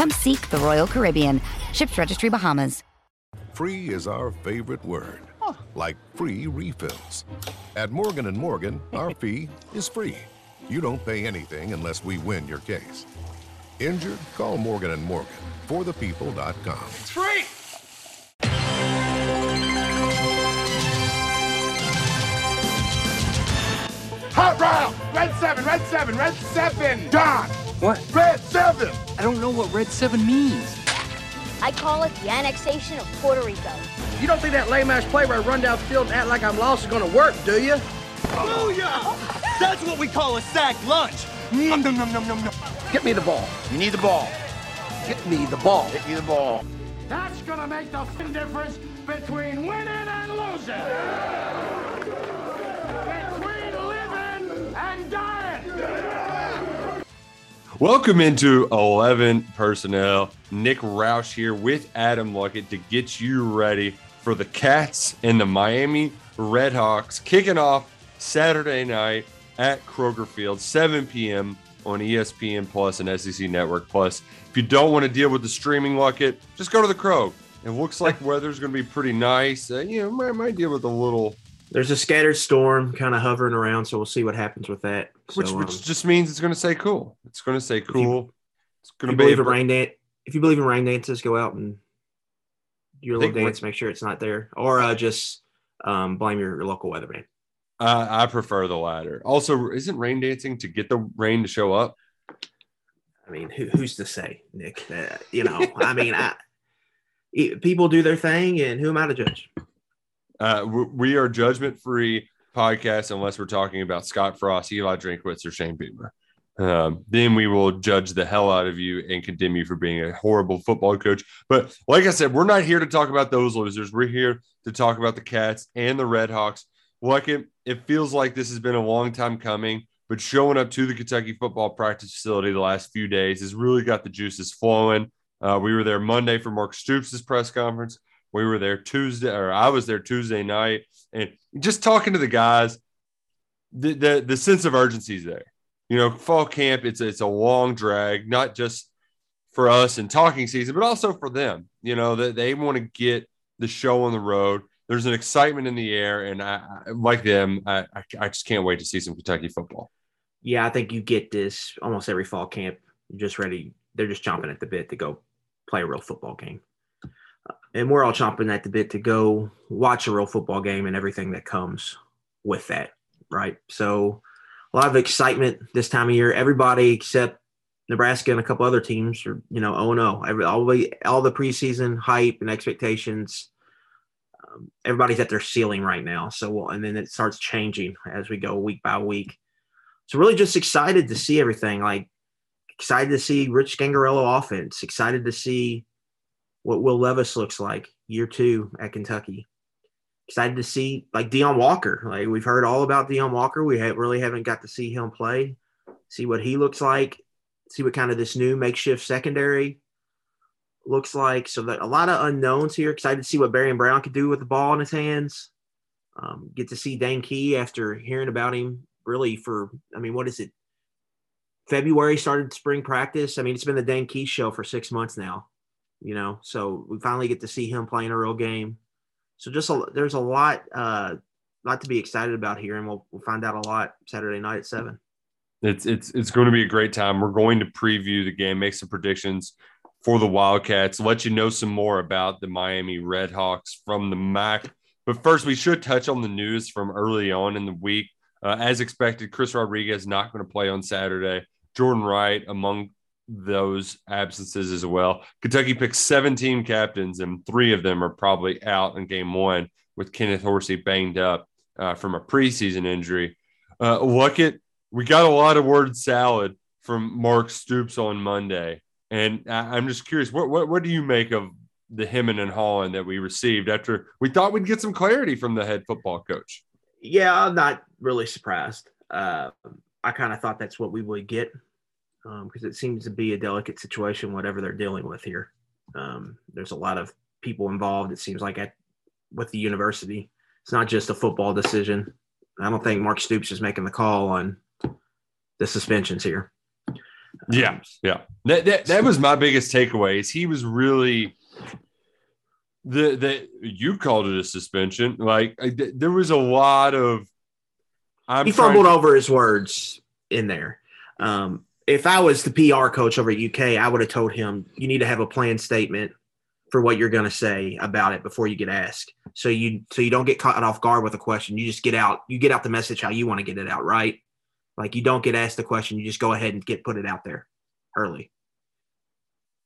Come seek the Royal Caribbean. Ships Registry Bahamas. Free is our favorite word. Like free refills. At Morgan & Morgan, our fee is free. You don't pay anything unless we win your case. Injured? Call Morgan & Morgan. for the ForThePeople.com. It's free! Hot round! Red 7, red 7, red 7! Don! What? Red 7! I don't know what Red 7 means. I call it the annexation of Puerto Rico. You don't think that lame ass play where I run down the field and act like I'm lost is gonna work, do you? Booyah! That's what we call a sack lunch. Nom, nom, nom, nom, nom, nom. Get me the ball. You need the ball. Get me the ball. Get me the ball. That's gonna make the difference between winning and losing. Between living and dying. Welcome into 11 Personnel. Nick Roush here with Adam Luckett to get you ready for the Cats and the Miami Redhawks kicking off Saturday night at Kroger Field, 7 p.m. on ESPN Plus and SEC Network Plus. If you don't want to deal with the streaming Luckett, just go to the Krog. It looks like weather's going to be pretty nice. Uh, you know, might, might deal with a little, There's a scattered storm kind of hovering around, so we'll see what happens with that. So, which, which um, just means it's going to say cool. It's going to say you- cool. it's going to be believe in rain dance, if you believe in rain dances, go out and do your little dance. Make sure it's not there, or uh, just um, blame your, local weatherman. Uh, I prefer the latter. Also, isn't rain dancing to get the rain to show up? I mean, who, who's to say, Nick? You know, I mean, I, people do their thing, and who am I to judge? Uh, we are judgment free podcast unless we're talking about Scott Frost, Eli Drinkwitz, or Shane Beamer. Um, then we will judge the hell out of you and condemn you for being a horrible football coach. But like I said, we're not here to talk about those losers. We're here to talk about the Cats and the Red Hawks. Like it, it feels like this has been a long time coming, but showing up to the Kentucky football practice facility the last few days has really got the juices flowing. Uh, we were there Monday for Mark Stoops' press conference. We were there Tuesday, or I was there Tuesday night, and just talking to the guys, the the, the sense of urgency is there. you know, fall camp, it's it's a long drag, not just for us in talking season, but also for them. You know, that they, they want to get the show on the road. There's an excitement in the air, and I, I like them. I, I, just can't wait to see some Kentucky football. Yeah, I think you get this almost every fall camp. You're just ready. They're just chomping at the bit to go play a real football game. And we're all chomping at the bit to go watch a real football game and everything that comes with that, right? So a lot of excitement this time of year. Everybody except Nebraska and a couple other teams are, you know, oh no, every all the all the preseason hype and expectations. Um, everybody's at their ceiling right now. So, and then it starts changing as we go week by week. So, really, just excited to see everything. Like, excited to see Rich Scangarello offense. Excited to see what Will Levis looks like year two at Kentucky excited to see like Deone Walker. Like we've heard all about Deone Walker. We have, really haven't got to see him play, see what he looks like, see what kind of this new makeshift secondary looks like. So that a lot of unknowns here. Excited to see what Barion Brown could do with the ball in his hands. Um, get to see Dane Key after hearing about him really for I mean, what is it? February started spring practice. I mean, it's been the Dane Key show for six months now. You know, so we finally get to see him playing a real game. So just a, there's a lot, uh, lot to be excited about here, and we'll we'll find out a lot Saturday night at seven. It's it's it's going to be a great time. We're going to preview the game, make some predictions for the Wildcats, let you know some more about the Miami Redhawks from the MAC. But first, we should touch on the news from early on in the week. Uh, as expected, Chris Rodriguez not going to play on Saturday. Jordan Wright among those absences as well. Kentucky picked 17 captains, and three of them are probably out in game one with Kenneth Horsey banged up uh, from a preseason injury. Uh, at we got a lot of word salad from Mark Stoops on Monday, and I, am just curious what, what what do you make of the hemming and hawing that we received after we thought we'd get some clarity from the head football coach? Yeah, I'm not really surprised. Uh, I kind of thought that's what we would get because um, it seems to be a delicate situation, whatever they're dealing with here. Um, there's a lot of people involved. It seems like at with the university, it's not just a football decision. I don't think Mark Stoops is making the call on the suspensions here. Yeah, um, yeah. That, that that was my biggest takeaway. Is he was really the the you called it a suspension. Like I, there was a lot of. I'm he fumbled to, over his words in there. Um, if I was the PR coach over at UK, I would have told him you need to have a planned statement for what you're going to say about it before you get asked. So you so you don't get caught off guard with a question. You just get out you get out the message how you want to get it out, right? Like you don't get asked the question, you just go ahead and get put it out there early.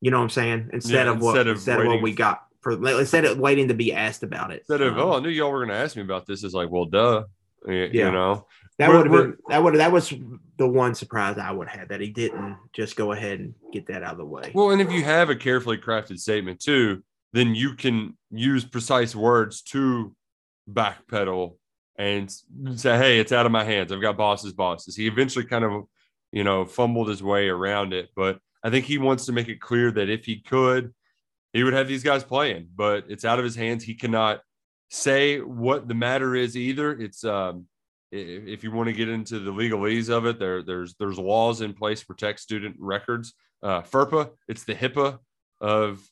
You know what I'm saying? Instead yeah, of what instead, of, instead of what we got for instead of waiting to be asked about it. Instead of um, oh, I knew y'all were going to ask me about this. Is like, well, duh. You, yeah. you know, that would have been that would that was the one surprise I would have that he didn't just go ahead and get that out of the way. Well, and if you have a carefully crafted statement too, then you can use precise words to backpedal and say, "Hey, it's out of my hands. I've got bosses, bosses." He eventually kind of, you know, fumbled his way around it, but I think he wants to make it clear that if he could, he would have these guys playing. But it's out of his hands. He cannot say what the matter is either. It's um, if you want to get into the legalese of it, there there's there's laws in place to protect student records. Uh, FERPA, it's the HIPAA of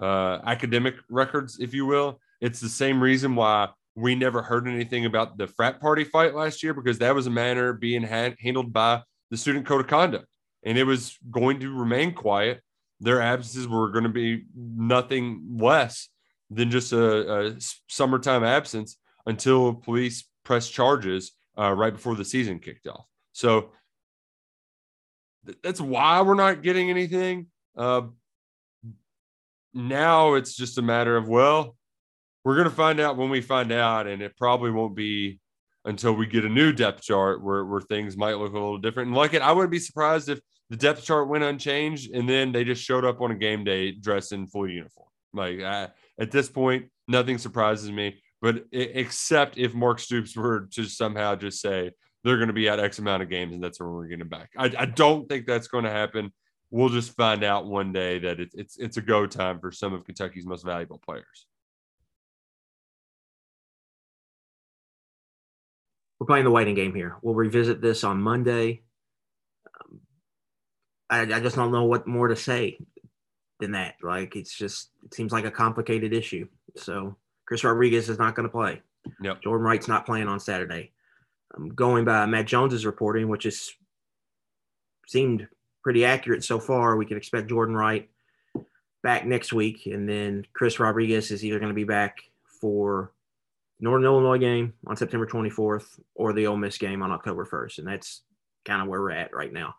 uh, academic records, if you will. It's the same reason why we never heard anything about the frat party fight last year because that was a matter being had, handled by the student code of conduct, and it was going to remain quiet. Their absences were going to be nothing less than just a, a summertime absence until police press charges uh, right before the season kicked off. So th- that's why we're not getting anything. Uh, now it's just a matter of, well, we're going to find out when we find out, and it probably won't be until we get a new depth chart where, where things might look a little different. And like it, I wouldn't be surprised if the depth chart went unchanged and then they just showed up on a game day dressed in full uniform. Like I, at this point, nothing surprises me. But except if Mark Stoops were to somehow just say they're going to be at X amount of games and that's when we're getting back, I, I don't think that's going to happen. We'll just find out one day that it's it's it's a go time for some of Kentucky's most valuable players. We're playing the waiting game here. We'll revisit this on Monday. Um, I, I just don't know what more to say than that. Like it's just it seems like a complicated issue. So Chris Rodriguez is not going to play. Yep. Jordan Wright's not playing on Saturday. Um, going by Matt Jones's reporting, which is seemed pretty accurate so far, we can expect Jordan Wright back next week, and then Chris Rodriguez is either going to be back for Northern Illinois game on September 24th or the Ole Miss game on October 1st, and that's kind of where we're at right now.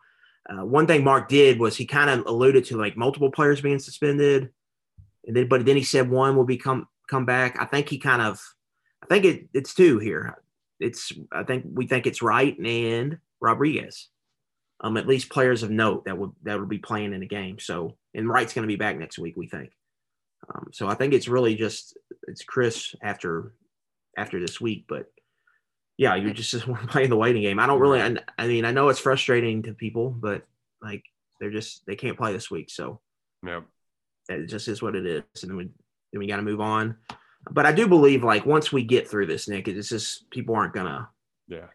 Uh, one thing Mark did was he kind of alluded to like multiple players being suspended, and then but then he said one will become come back. I think he kind of, I think it, it's two here. It's I think we think it's Wright and Rodriguez, um, at least players of note that would that would be playing in the game. So and Wright's going to be back next week, we think. Um, so I think it's really just it's Chris after after this week, but yeah, you just just playing the waiting game. I don't really. I, I mean, I know it's frustrating to people, but like they're just they can't play this week, so yeah, it just is what it is, and then we then we got to move on. But I do believe like once we get through this, Nick, it's just people aren't gonna yeah.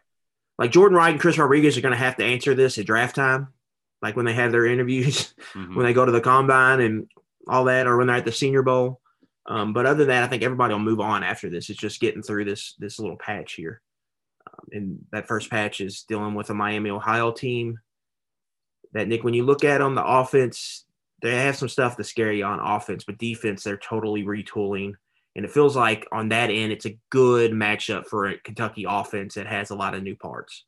Like Jordan Wright and Chris Rodriguez are gonna have to answer this at draft time, like when they have their interviews, Mhm. when they go to the combine and all that, or when they're at the Senior Bowl. Um, but other than that, I think everybody will move on after this. It's just getting through this this little patch here. Um, and that first patch is dealing with a Miami, Ohio team. That Nick, when you look at them, the offense, they have some stuff to scare you on offense, but defense, they're totally retooling. And it feels like on that end, it's a good matchup for a Kentucky offense that has a lot of new parts.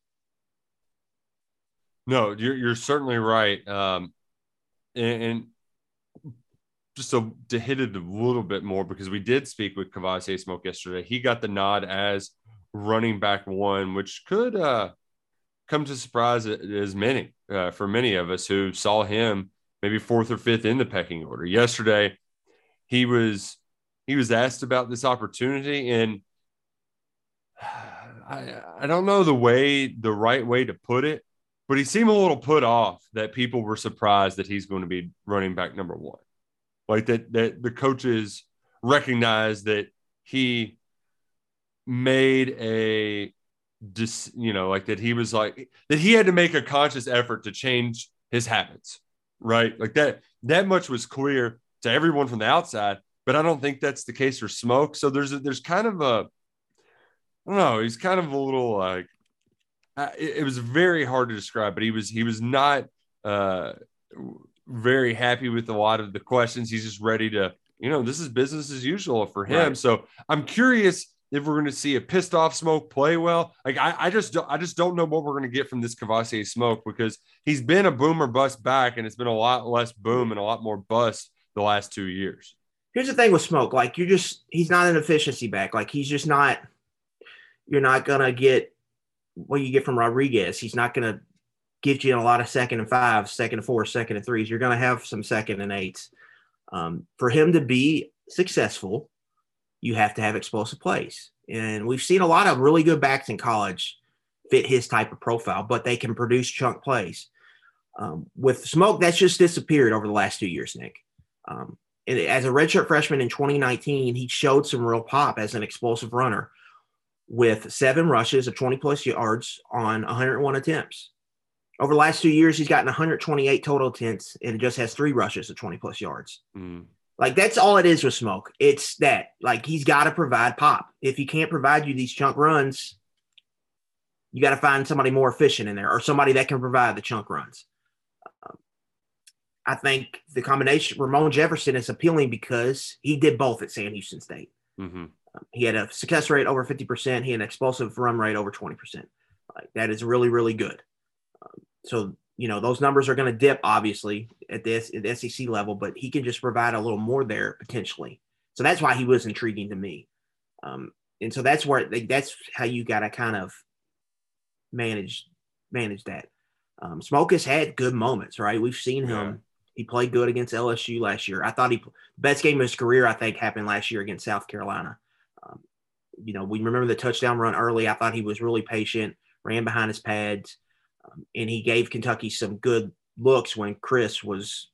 No, you're you're certainly right. Um, and, and just so to hit it a little bit more because we did speak with Kavosiey Smoke yesterday. He got the nod as running back one, which could uh, come to surprise as many uh, for many of us who saw him maybe fourth or fifth in the pecking order. Yesterday, he was he was asked about this opportunity, and I I don't know the way the right way to put it, but he seemed a little put off that people were surprised that he's going to be running back number one, like that that the coaches recognize that he made a dis, you know like that he was like that he had to make a conscious effort to change his habits right? Like that that much was clear to everyone from the outside but i don't think that's the case for smoke. So there's a, there's kind of a i don't know he's kind of a little like uh, it, it was very hard to describe but he was he was not uh very happy with a lot of the questions. He's just ready to you know this is business as usual for him. Right. so i'm curious if we're going to see a pissed off smoke play well like i, I just don't i just don't know what we're going to get from this Kavosiey smoke because he's been a boom or bust back and it's been a lot less boom and a lot more bust the last two years Here's the thing with Smoke, like you're just he's not an efficiency back. Like he's just not you're not gonna get what you get from Rodriguez. He's not gonna get you in a lot of second and fives, second and fours, second and threes. You're gonna have some second and eights. Um, for him to be successful, you have to have explosive plays. And we've seen a lot of really good backs in college fit his type of profile, but they can produce chunk plays. Um, with Smoke, that's just disappeared over the last two years, Nick. Um, and as a redshirt freshman in 2019, he showed some real pop as an explosive runner with seven rushes of 20 plus yards on 101 attempts. Over the last two years, he's gotten 128 total attempts and just has three rushes of 20 plus yards. Mm. Like that's all it is with Smoke. It's that like he's got to provide pop. If he can't provide you these chunk runs, you got to find somebody more efficient in there or somebody that can provide the chunk runs. Um, I think the combination Ramon Jefferson is appealing because he did both at Sam Houston State. Mm-hmm. Um, he had a success rate over 50%. He had an explosive run rate over 20%. Like that is really, really good. Um, so, you know, those numbers are going to dip obviously at this at the SEC level, but he can just provide a little more there potentially. So that's why he was intriguing to me. Um, and so that's where like, that's how you got to kind of manage manage that. Um, Smoke has had good moments, right? We've seen him. Yeah. He played good against LSU last year. I thought he best game of his career. I think happened last year against South Carolina. Um, you know, we remember the touchdown run early. I thought he was really patient, ran behind his pads, um, and he gave Kentucky some good looks when Chris was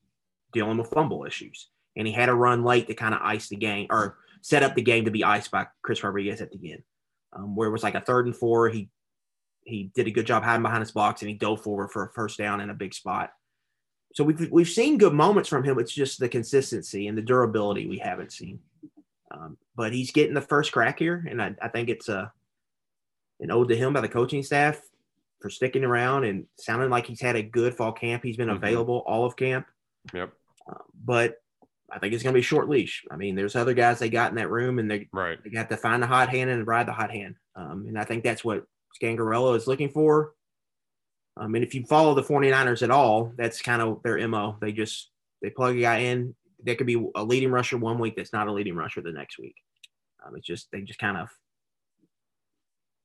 dealing with fumble issues. And he had a run late to kind of ice the game or set up the game to be iced by Chris Rodriguez at the end, um, where it was like a third and four. He he did a good job hiding behind his blocks and he dove forward for a first down in a big spot. so we've we've seen good moments from him. It's just the consistency and the durability we haven't seen. Um, but he's getting the first crack here, and I, I think it's a an ode to him by the coaching staff for sticking around and sounding like he's had a good fall camp. He's been Mhm. available all of camp, Yep. uh, but I think it's going to be short leash. I mean, there's other guys they got in that room, and they Right. they got to find the hot hand and ride the hot hand. Um, and I think that's what Scangarello is looking for. Um, and if you follow the 49ers at all, that's kind of their MO. They just they plug a guy in. There could be a leading rusher one week that's not a leading rusher the next week. Um, it's just they just kind of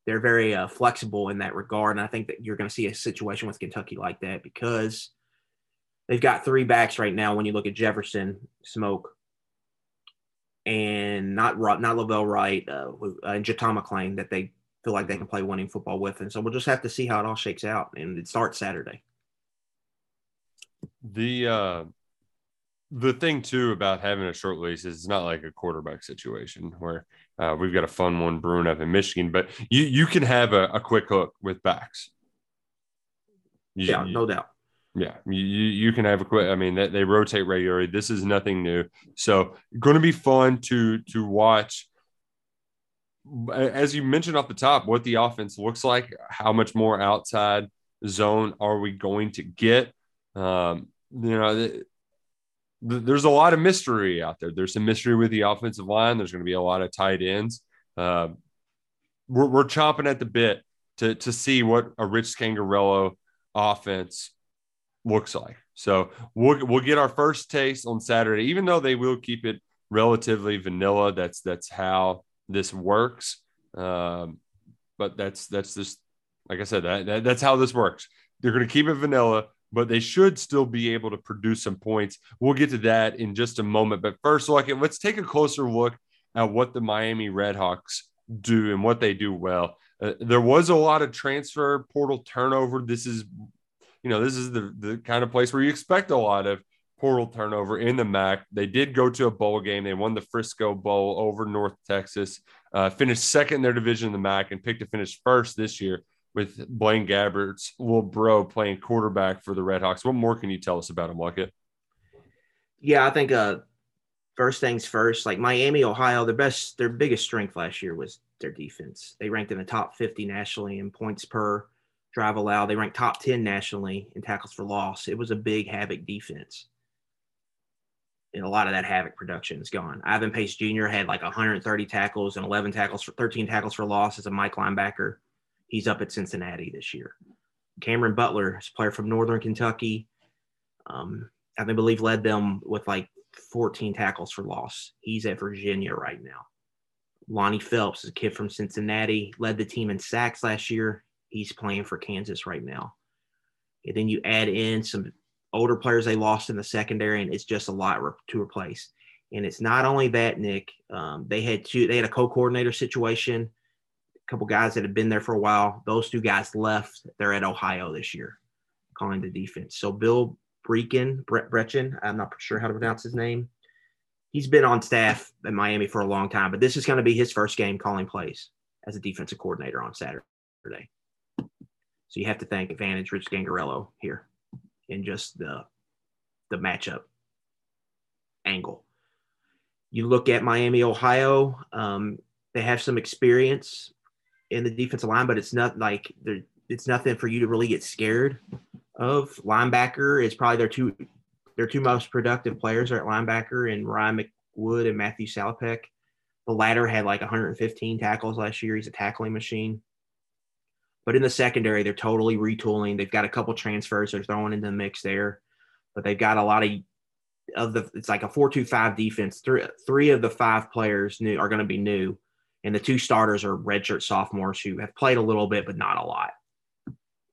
they're very uh, flexible in that regard. And I think that you're going to see a situation with Kentucky like that because they've got three backs right now. When you look at Jefferson, Smoke, and not not Lavelle Wright uh, uh, and JuTahn McClain that they feel like they can play winning football with. And so we'll just have to see how it all shakes out. And it starts Saturday. The uh the thing too about having a short lease is it's not like a quarterback situation where uh, we've got a fun one brewing up in Michigan, but you you can have a, a quick hook with backs. You- Yeah, no doubt. Yeah, you, you you can have a quick. I mean, they, they rotate regularly. This is nothing new, so going to be fun to to watch. As you mentioned off the top, what the offense looks like, how much more outside zone are we going to get? Um, you know, th- th- there's a lot of mystery out there. There's some mystery with the offensive line. There's going to be a lot of tight ends. Uh, we're, we're chomping at the bit to to see what a Rich Scangarello offense looks like. So we'll we'll get our first taste on Saturday, even though they will keep it relatively vanilla. That's that's how this works. Um, but that's that's just like I said, that, that that's how this works. They're going to keep it vanilla, but they should still be able to produce some points. We'll get to that in just a moment. But first, like let's take a closer look at what the Miami Redhawks do and what they do well. Uh, there was a lot of transfer portal turnover. This is you know, this is the, the kind of place where you expect a lot of portal turnover in the MAC. They did go to a bowl game. They won the Frisco Bowl over North Texas, uh, finished second in their division in the MAC, and picked to finish first this year with Blaine Gabbert's little bro playing quarterback for the Redhawks. What more can you tell us about him, Luckett? Yeah, I think uh first things first, like Miami, Ohio, their best their biggest strength last year was their defense. They ranked in the top 50 nationally in points per drive allowed. They ranked top 10 nationally in tackles for loss. It was a big havoc defense. And a lot of that havoc production is gone. Ivan Pace Jr. had like 130 tackles and 11 tackles for 13 tackles for loss as a Mike linebacker. He's up at Cincinnati this year. Cameron Butler is a player from Northern Kentucky. Um, I believe led them with like 14 tackles for loss. He's at Virginia right now. Lonnie Phelps is a kid from Cincinnati, led the team in sacks last year. He's playing for Kansas right now. And then you add in some older players they lost in the secondary, and it's just a lot to replace. And it's not only that, Nick. Um, they had two. They had a co-coordinator situation. Couple guys that have been there for a while. Those two guys left. They're at Ohio this year, calling the defense. So Bill Brecken, Bre- Brechen, I'm not sure how to pronounce his name. He's been on staff at Miami for a long time, but this is going to be his first game calling plays as a defensive coordinator on Saturday. So you have to thank Advantage Rich Scangarello here in just the the matchup angle. You look at Miami, Ohio. Um, they have some experience in the defensive line, but it's not like they're it's nothing for you to really get scared of. Linebacker is probably their two their two most productive players are at linebacker and Ryan McWood and Matthew Salopek. The latter had like 115 tackles last year. He's a tackling machine. But in the secondary, they're totally retooling. They've got a couple transfers they're throwing into the mix there, but they've got a lot of of the. It's like a four-two-five defense. Three three of the five players new are going to be new, and the two starters are redshirt sophomores who have played a little bit but not a lot.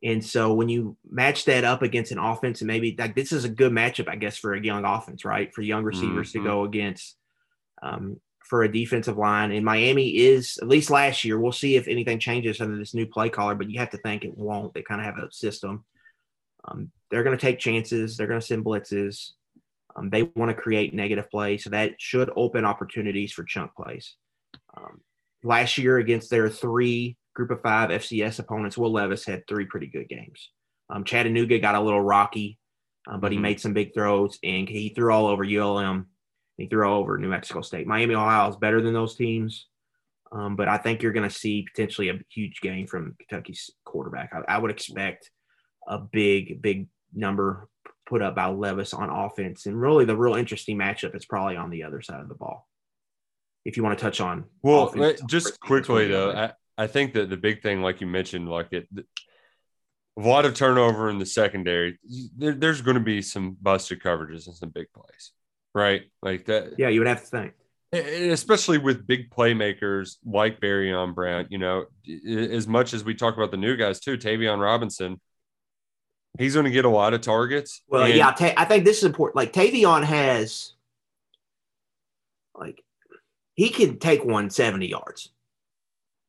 And so when you match that up against an offense, and maybe like this is a good matchup, I guess, for a young offense, right? For young receivers Mhm. to go against um, for a defensive line. And Miami is, at least last year, we'll see if anything changes under this new play caller, but you have to think it won't. They kind of have a system. Um, they're going to take chances, they're going to send blitzes. Um, they want to create negative plays. So that should open opportunities for chunk plays. Um, last year, against their three group of five FCS opponents, Will Levis had three pretty good games. Um, Chattanooga got a little rocky uh, but he Mhm. made some big throws and he threw all over ULM. He threw all over New Mexico State. Miami, Ohio is better than those teams, um, but I think you're going to see potentially a huge gain from Kentucky's quarterback. I, I would expect a big, big number put up by Levis on offense, and really the real interesting matchup is probably on the other side of the ball. If you want to touch on Well, offense, just quickly though. I, I think that the big thing, like you mentioned, like it, a lot of turnover in the secondary. There, there's going to be some busted coverages and some big plays, right? Like that. yeah, you would have to think. Especially with big playmakers like Barion Brown, you know, as much as we talk about the new guys too, Tayvion Robinson, he's going to get a lot of targets. Well, And- yeah, I think this is important. Like Tayvion has, like, he can take one 70 yards.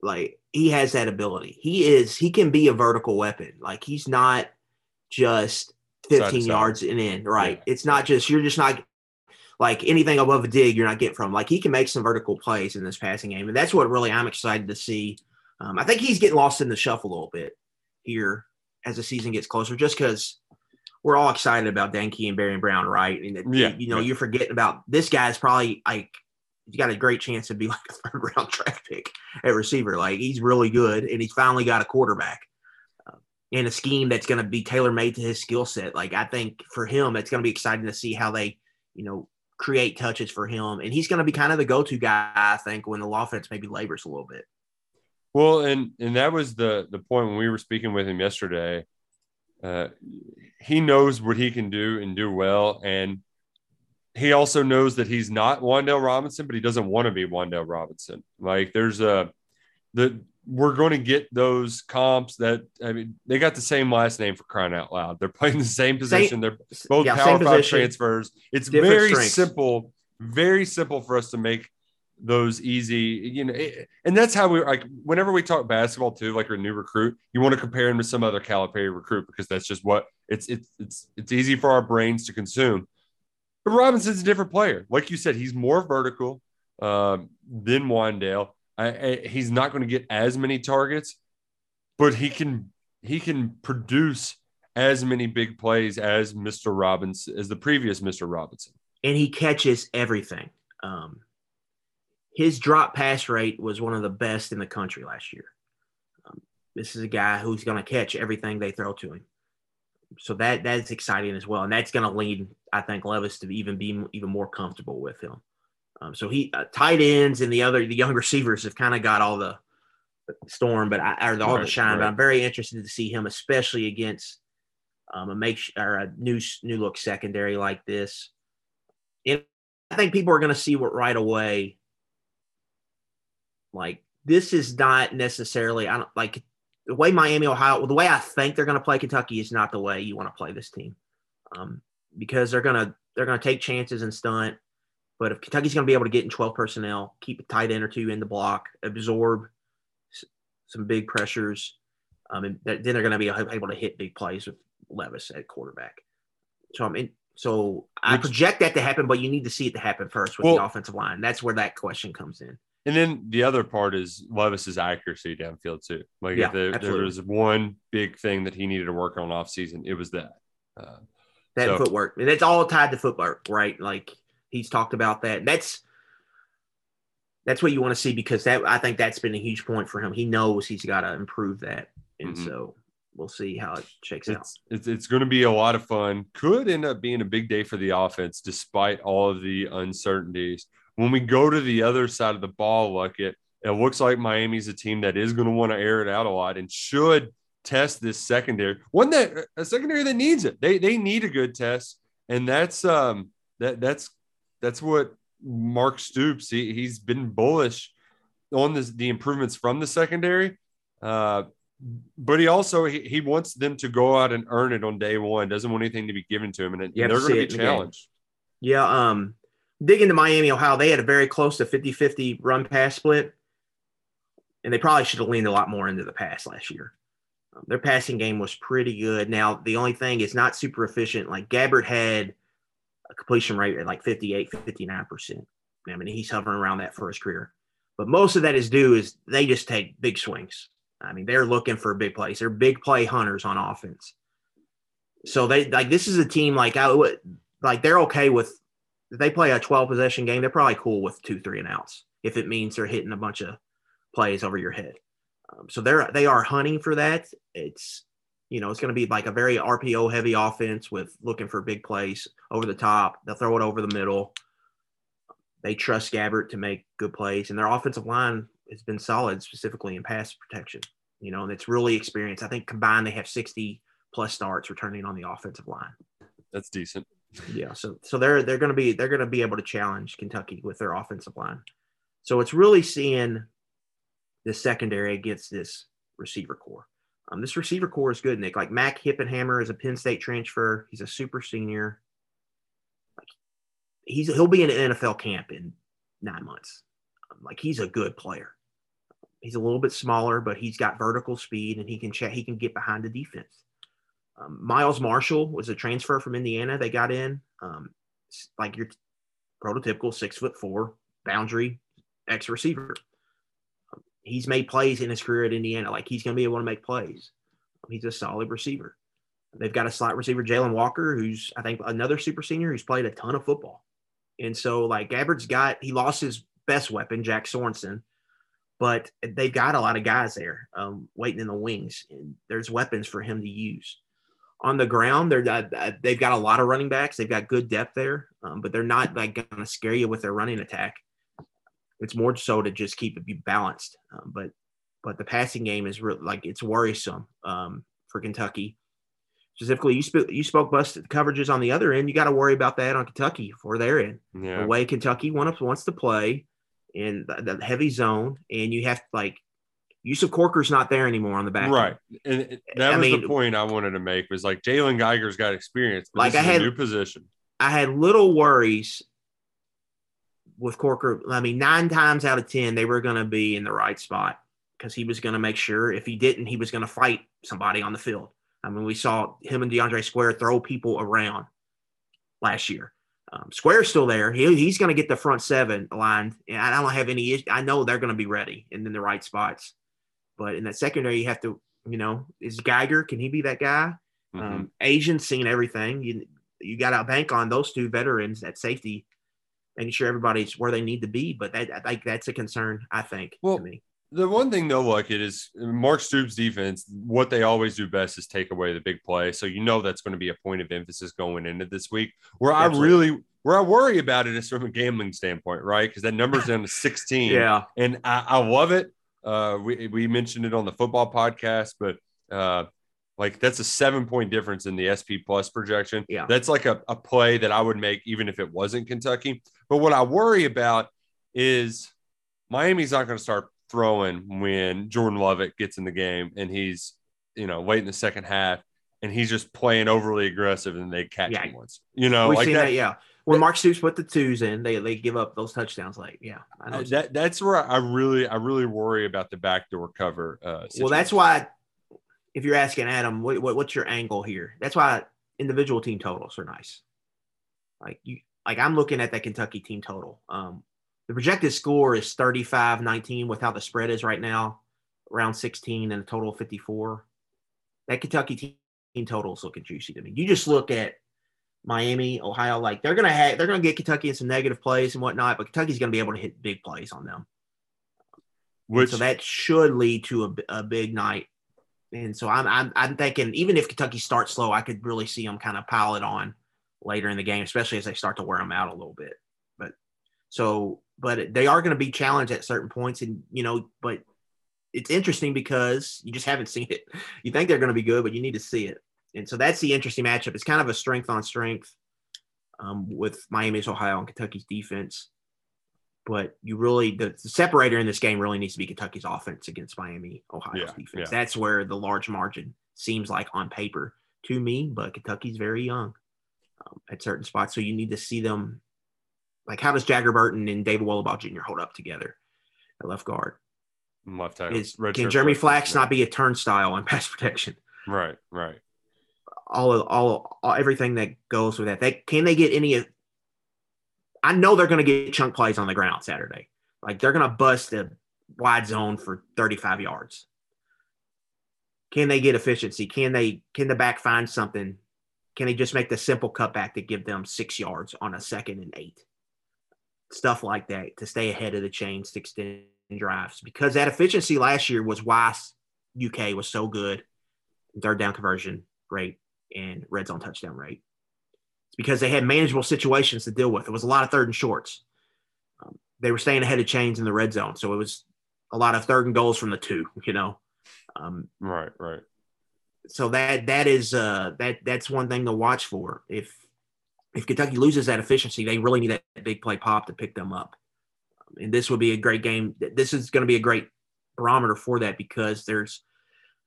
Like he has that ability. He is. He can be a vertical weapon. Like he's not just 15 side. yards and in. Right. It's not just you're just not like anything above a dig. You're not getting from. Like he can make some vertical plays in this passing game, and that's what really I'm excited to see. Um, I think he's getting lost in the shuffle a little bit here as the season gets closer, just because we're all excited about Dane Key and Barion Brown, right? And Yeah, you know, yeah. you're forgetting about this guy's probably like he's got a great chance to be like a third round draft pick at receiver. Like he's really good, and he's finally got a quarterback uh, in a scheme that's going to be tailor made to his skill set. Like I think for him, it's going to be exciting to see how they, you know, create touches for him, and he's going to be kind of the go to guy. I think when the offense maybe labors a little bit. Well, and and that was the the point when we were speaking with him yesterday. Uh, he knows what he can do and do well, and he also knows that he's not Wan'Dale Robinson, but he doesn't want to be Wan'Dale Robinson. Like there's a the we're going to get those comps that I mean they got the same last name for crying out loud. They're playing the same position. They're both yeah, power five position, transfers. It's very strengths. simple, very simple for us to make those easy, you know, it- and that's how we like whenever we talk basketball too, like a new recruit, you want to compare him to some other Calipari recruit because that's just what it's it's it's it's easy for our brains to consume. But Robinson's a different player. Like you said, he's more vertical um, than Wan'Dale. I, I, he's not going to get as many targets, but he can he can produce as many big plays as Mr. Robinson as the previous Mr. Robinson. and he catches everything. Um, his drop pass rate was one of the best in the country last year. Um, this is a guy who's going to catch everything they throw to him. So that that's exciting as well, and that's going to lead, I think, Levis to even be even more comfortable with him. Um, so he uh, tight ends and the other the young receivers have kind of got all the storm, but I or all the Right, shine. But. I'm very interested to see him, especially against um, a make or a new new look secondary like this. And I think people are going to see what right away. Like this is not necessarily I don't like the way Miami Ohio the way I think they're going to play Kentucky is not the way you want to play this team, um, because they're gonna they're gonna take chances and stunt. But if Kentucky's going to be able to get in 12 personnel, keep a tight end or two in the block, absorb s- some big pressures, um, and th- then they're going to be able to hit big plays with Levis at quarterback. So I so I project that to happen, but you need to see it to happen first with Well- the offensive line. That's where that question comes in. And then the other part is Levis's accuracy downfield too. Like Yeah, if there, there was one big thing that he needed to work on off season, it was that. Uh, That So- footwork, and it's all tied to footwork, right? Like he's talked about that. That's that's what you want to see because that I think that's been a huge point for him. He knows he's got to improve that, and Mhm. so we'll see how it shakes out. it's it's, it's going to be a lot of fun. Could end up being a big day for the offense, despite all of the uncertainties. When we go to the other side of the ball, look it it looks like Miami's a team that is going to want to air it out a lot and should test this secondary. One that a secondary that needs it. They they need a good test, and that's um that that's that's what Mark Stoops. He he's been bullish on this, the improvements from the secondary. Uh, but he also he, he wants them to go out and earn it on day one. Doesn't want anything to be given to him, and, and they're going to be in the game. challenged. Yeah, um, dig into Miami, Ohio. They had a very close to 50-50 run pass split, and they probably should have leaned a lot more into the pass last year. Um, their passing game was pretty good. Now the only thing is not super efficient. Like Gabbert had a completion rate at like 58, 59 percent. I mean, he's hovering around that for his career. But most of that is due is they just take big swings. I mean, they're looking for big plays. They're big play hunters on offense. So they like this is a team like I would like they're okay with if they play a 12 possession game, they're probably cool with two, three and outs if it means they're hitting a bunch of plays over your head. Um, so they're they are hunting for that. It's you know it's going to be like a very RPO heavy offense with looking for big plays over the top. They'll throw it over the middle. They trust Gabbert to make good plays, and their offensive line has been solid, specifically in pass protection. You know, and it's really experienced. I think combined they have 60 plus starts returning on the offensive line. That's decent. Yeah, so so they're they're going to be they're going to be able to challenge Kentucky with their offensive line. So it's really seeing the secondary against this receiver core. Um, this receiver core is good, Nick. Like Mac Hippenhammer is a Penn State transfer. He's a super senior. Like he's he'll be in an NFL camp in nine months. Um, like he's a good player. He's a little bit smaller, but he's got vertical speed and he can check. He can get behind the defense. Um, Miles Marshall was a transfer from Indiana. They got in, um, like your prototypical six foot four boundary X receiver. Um, he's made plays in his career at Indiana. Like he's going to be able to make plays. He's a solid receiver. They've got a slot receiver, Jalen Walker, who's I think another super senior who's played a ton of football. And so like Gabbert's got he lost his best weapon, Jack Sorenson, but they've got a lot of guys there um, waiting in the wings, and there's weapons for him to use on the ground, they're uh, they've got a lot of running backs. They've got good depth there, um, but they're not like going to scare you with their running attack. It's more so to just keep it balanced. Um, but but the passing game is really like it's worrisome um, for Kentucky. Specifically, you spoke you spoke busted coverages on the other end. You got to worry about that on Kentucky for their end. Yeah. The way Kentucky wants wants to play in the, the heavy zone, and you have to like Yusuf Corker's not there anymore on the back. Right. And that I was mean- the point I wanted to make was like Jalen Geiger's got experience, but Like, I had- new position. I had little worries with Corker. I mean, nine times out of 10, they were going to be in the right spot because he was going to make sure if he didn't, he was going to fight somebody on the field. I mean, we saw him and DeAndre Square throw people around last year. Um, Square's still there. He, he's going to get the front seven aligned. And I don't have any, I know they're going to be ready and in the right spots. But in that secondary, you have to, you know, is Geiger, can he be that guy? Mm-hmm. Um, Ajian's seen everything. You you got to bank on those two veterans at safety, making sure everybody's where they need to be. But that I think that's a concern. I think Well, to me. The one thing though, like it is Mark Stoops' defense. What they always do best is take away the big play. So you know that's going to be a point of emphasis going into this week. Where Absolutely. I really, where I worry about it is from a gambling standpoint, right? Because that number's down to sixteen. Yeah. and I, I love it. Uh, we we mentioned it on the football podcast, but uh, like that's a seven point difference in the SP plus projection. Yeah. that's like a, a play that I would make even if it wasn't Kentucky. But what I worry about is Miami's not going to start throwing when Jordan Lovett gets in the game and he's you know late in the second half and he's just playing overly aggressive and they catch Yeah. him once. You know, We've like that, that, Yeah. When Mark Stoops put the twos in, they they give up those touchdowns Like, Yeah. I know. Uh, that that's where I really I really worry about the backdoor cover. Uh, well, that's why if you're asking Adam, what, what what's your angle here? That's why individual team totals are nice. Like you, like I'm looking at that Kentucky team total. Um, the projected score is 35-19 with how the spread is right now, around 16 and a total of 54. That Kentucky team, team total is looking juicy to me. You just look at Miami, Ohio, like they're gonna have they're gonna get Kentucky in some negative plays and whatnot, but Kentucky's gonna be able to hit big plays on them. which so that should lead to a, a big night. And so I'm, I'm I'm thinking even if Kentucky starts slow, I could really see them kind of pile it on later in the game, especially as they start to wear them out a little bit. But so, but they are going to be challenged at certain points, and you know, but it's interesting because you just haven't seen it. You think they're going to be good, but you need to see it. And so that's the interesting matchup. It's kind of a strength on strength um, with Miami's Ohio and Kentucky's defense but you really the, the separator in this game really needs to be Kentucky's offense against Miami, Ohio's Yeah, defense. yeah. That's where the large margin seems like on paper to me, but Kentucky's very young um, at certain spots, so you need to see them. Like, how does Jagger Burton and David Wohlabaugh Jr. hold up together at left guard? left tackle. Is can Jeremy Flax not be a turnstile on pass protection? right? Right. All of all, all everything that goes with that. They can they get any I know they're gonna get chunk plays on the ground Saturday. Like they're gonna bust a wide zone for 35 yards. Can they get efficiency? Can they can the back find something can they just make the simple cutback to give them six yards on a second and eight? Stuff like that to stay ahead of the chains to extend drives because that efficiency last year was why UK was so good. Third down conversion rate and red zone touchdown rate. It's because they had manageable situations to deal with. It was a lot of third and shorts. Um, they were staying ahead of chains in the red zone, so it was a lot of third and goals from the two. You know, um, right, right. So that that is uh, that that's one thing to watch for. If if Kentucky loses that efficiency, they really need that big play pop to pick them up. Um, and this would be a great game. This is going to be a great barometer for that because there's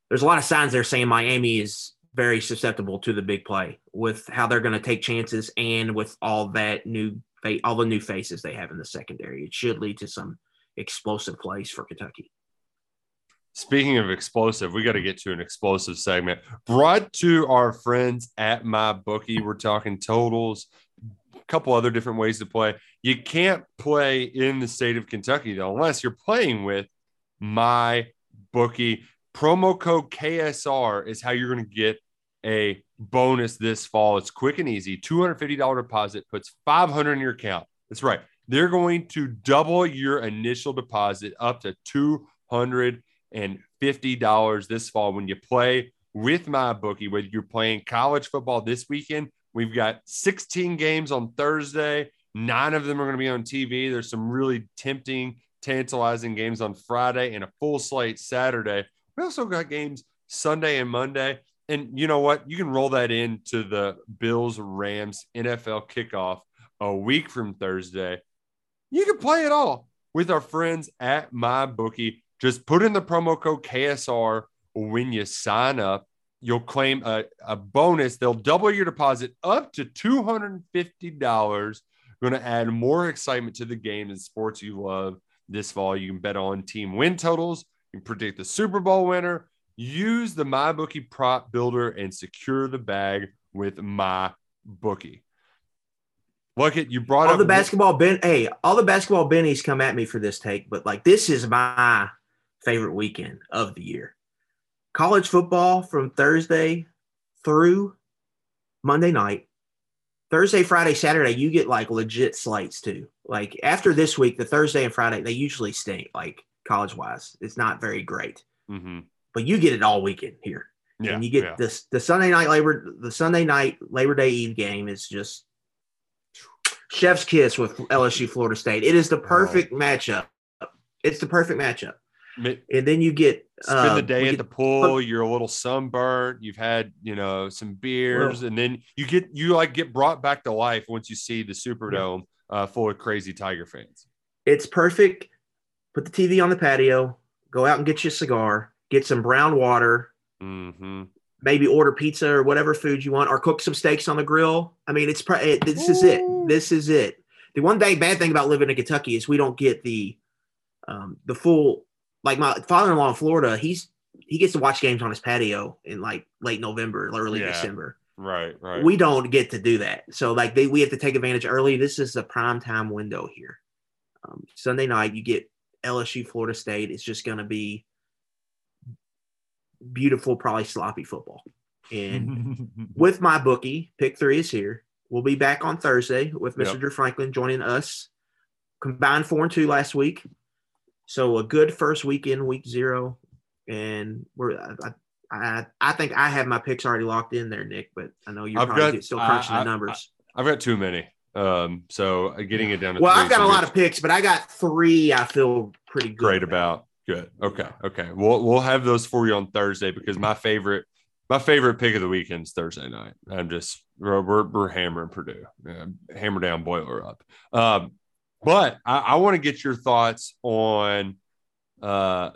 there's a lot of signs there saying Miami is very susceptible to the big play with how they're going to take chances and with all that new all the new faces they have in the secondary. It should lead to some explosive plays for Kentucky. Speaking of explosive, we got to get to an explosive segment brought to our friends at MyBookie. We're talking totals, a couple other different ways to play. You can't play in the state of Kentucky though, unless you're playing with my bookie. Promo code KSR is how you're going to get a bonus this fall. It's quick and easy. $250 deposit puts 500 in your account. That's right. They're going to double your initial deposit up to $250 this fall when you play with MyBookie, whether you're playing college football this weekend. We've got 16 games on Thursday. Nine of them are going to be on TV. There's some really tempting, tantalizing games on Friday and a full slate Saturday. We also got games Sunday and Monday and you know what? You can roll that into the Bills Rams NFL kickoff a week from Thursday. You can play it all with our friends at MyBookie. Just put in the promo code KSR when you sign up. You'll claim a, a bonus. They'll double your deposit up to $250. Going to add more excitement to the game and sports you love this fall. You can bet on team win totals. You can predict the Super Bowl winner Use the MyBookie prop builder and secure the bag with MyBookie. Look at you brought all up the basketball ben. Hey, all the basketball bennies come at me for this take, but like this is my favorite weekend of the year. College football from Thursday through Monday night. Thursday, Friday, Saturday, you get like legit slates too. Like after this week, the Thursday and Friday, they usually stink, like college wise. It's not very great. Mm-hmm but you get it all weekend here. Yeah, and you get yeah. this the Sunday night labor the Sunday night Labor Day Eve game is just chef's kiss with LSU Florida State. It is the perfect oh. matchup. It's the perfect matchup. And then you get spend the day at get, the pool. You're a little sunburnt. You've had you know some beers, well, and then you get you like get brought back to life once you see the Superdome yeah. uh, full of crazy Tiger fans. It's perfect. Put the TV on the patio. Go out and get you a cigar get some brown water, mm-hmm. maybe order pizza or whatever food you want, or cook some steaks on the grill. I mean, it's it, this Ooh. is it. This is it. The one day bad thing about living in Kentucky is we don't get the um, the full like my father-in-law in Florida. He's he gets to watch games on his patio in like late November, early yeah. December. Right, right. We don't get to do that. So like they we have to take advantage early. This is a prime time window here. Um, Sunday night, you get LSU, Florida State. It's just going to be beautiful, probably sloppy football. And with MyBookie, pick three is here. We'll be back on Thursday with Mr. Yep. Drew Franklin joining us. Combined four and two last week. So a good first weekend, week zero. And we're I, I, I think I have my picks already locked in there, Nick, but I know you're I've probably got, still crunching the numbers. I, have got too many. Um, so getting it down to Well, i I've got a lot of picks, but I got three I feel pretty good. Great about. about. Good. Okay. Okay. We'll we'll have those for you on Thursday because my favorite my favorite pick of the weekend is Thursday night. I'm just we're we're, we're hammering Purdue, yeah, hammer down, boiler up. Um, but I, I want to get your thoughts on uh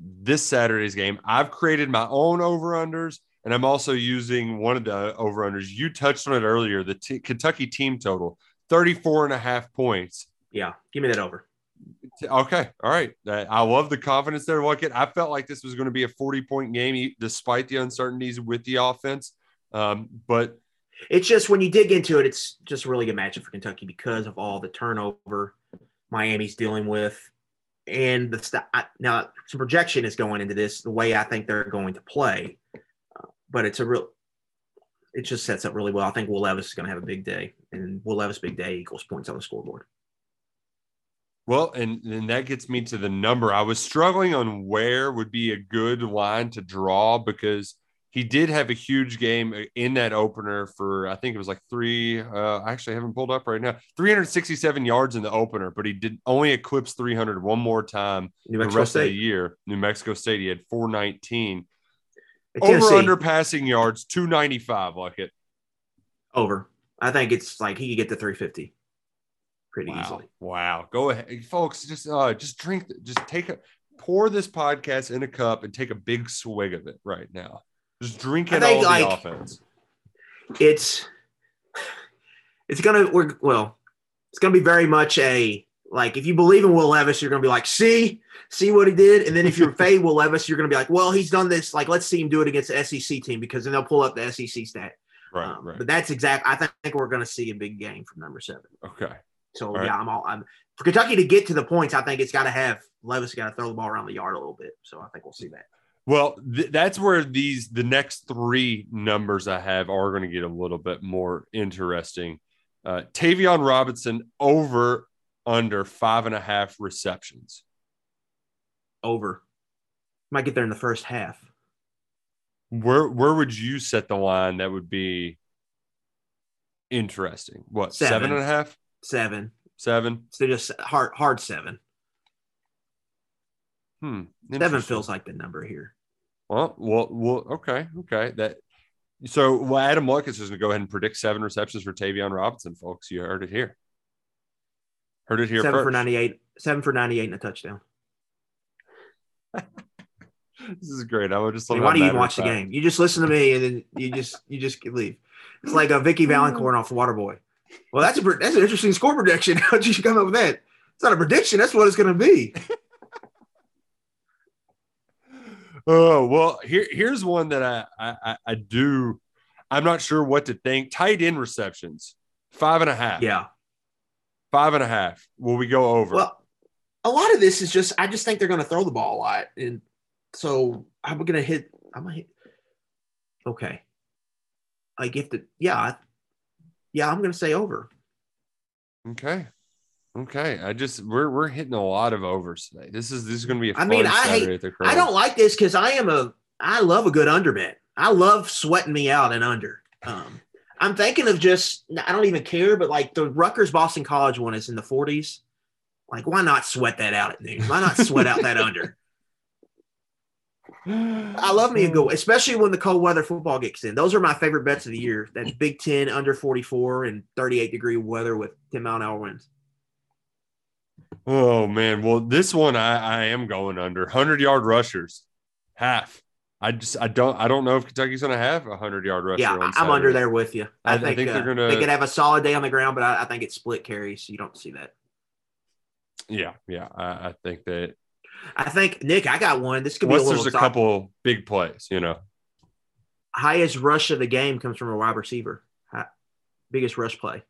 this Saturday's game. I've created my own over unders, and I'm also using one of the over unders. You touched on it earlier. The t- Kentucky team total 34 and a half points. Yeah, give me that over. Okay. All right. I love the confidence there. Look. I felt like this was going to be a 40 point game despite the uncertainties with the offense. Um, but it's just when you dig into it, it's just a really good matchup for Kentucky because of all the turnover Miami's dealing with. And the st- I, now some projection is going into this the way I think they're going to play, uh, but it's a real it just sets up really well. I think Will Levis is going to have a big day, and Will Levis big day equals points on the scoreboard. Well, and and that gets me to the number. I was struggling on where would be a good line to draw because he did have a huge game in that opener for I think it was like three. Uh, I actually haven't pulled up right now. 367 yards in the opener, but he did only eclipse 300 one more time New the Mexico rest of the year. New Mexico State, he had 419. Over under passing yards, 295. Like it. over. I think it's like he could get to 350 pretty Wow. easily. Wow. Go ahead, folks. Just uh, just drink. Just take a pour this podcast in a cup and take a big swig of it right now. Just drink it think, all the like- offense. It's it's gonna we're well, it's gonna be very much a like if you believe in Will Levis, you're gonna be like, see, see what he did, and then if you're fade Will Levis, you're gonna be like, well, he's done this. Like, let's see him do it against the SEC team because then they'll pull up the SEC stat. Right. Um, right. But that's exact. I think we're gonna see a big game from number seven. Okay. So right. yeah, I'm all. I'm for Kentucky to get to the points. I think it's got to have Levis got to throw the ball around the yard a little bit. So I think we'll see that. Well, th- that's where these the next three numbers I have are going to get a little bit more interesting. Uh, Tayvion Robinson over under five and a half receptions. Over. Might get there in the first half. Where where would you set the line that would be interesting? What Seven. seven and a half? Seven. Seven. So just hard hard seven. Hmm. Seven feels like the number here. Well, well, well, okay, okay. That so well, Adam Luckett is going to go ahead and predict seven receptions for Tayvion Robinson, folks. You heard it here. Heard it here seven first. for ninety eight. Seven for ninety eight and a touchdown. This is great. I would just mean, why do you watch the game? You just listen to me and then you just you just leave. It's like a Vicky Valancourt off Waterboy. Well, that's a that's an interesting score prediction. How'd you come up with that? It's not a prediction. That's what it's going to be. Oh well, here here's one that I, I I- do. I'm not sure what to think. Tight end receptions, five and a half. Yeah. five and a half. Will we go over? Well, a lot of this is just I just think they're going to throw the ball a lot, and so I'm going to hit. I'm going to hit. Okay. Like if the yeah, yeah, I'm going to say over. okay, okay. I just we're we're hitting a lot of overs today. This is this is going to be a I mean, I hate- I don't like this because I am a I love a good under bet. I love sweating me out and under. Um, I'm thinking of just I don't even care, but like the Rutgers Boston College one is in the 40s. Like, why not sweat that out at noon? Why not sweat out that under? I love me a good, especially when the cold weather football gets in. Those are my favorite bets of the year. That Big Ten under 44 and 38 degree weather with 10 mile an hour winds. Oh man, well this one I I am going under hundred yard rushers, half. I just I don't I don't know if Kentucky's going to have a hundred yard rusher. Yeah, I'm under there with you. I- I, I think, think they're uh, gonna- they could have a solid day on the ground, but I, I think it's split carries. So you don't see that. Yeah, yeah. I, I think that I think Nick, I got one. This could be a little there's a top- couple big plays, you know. highest rush of the game comes from a wide receiver. Biggest rush play.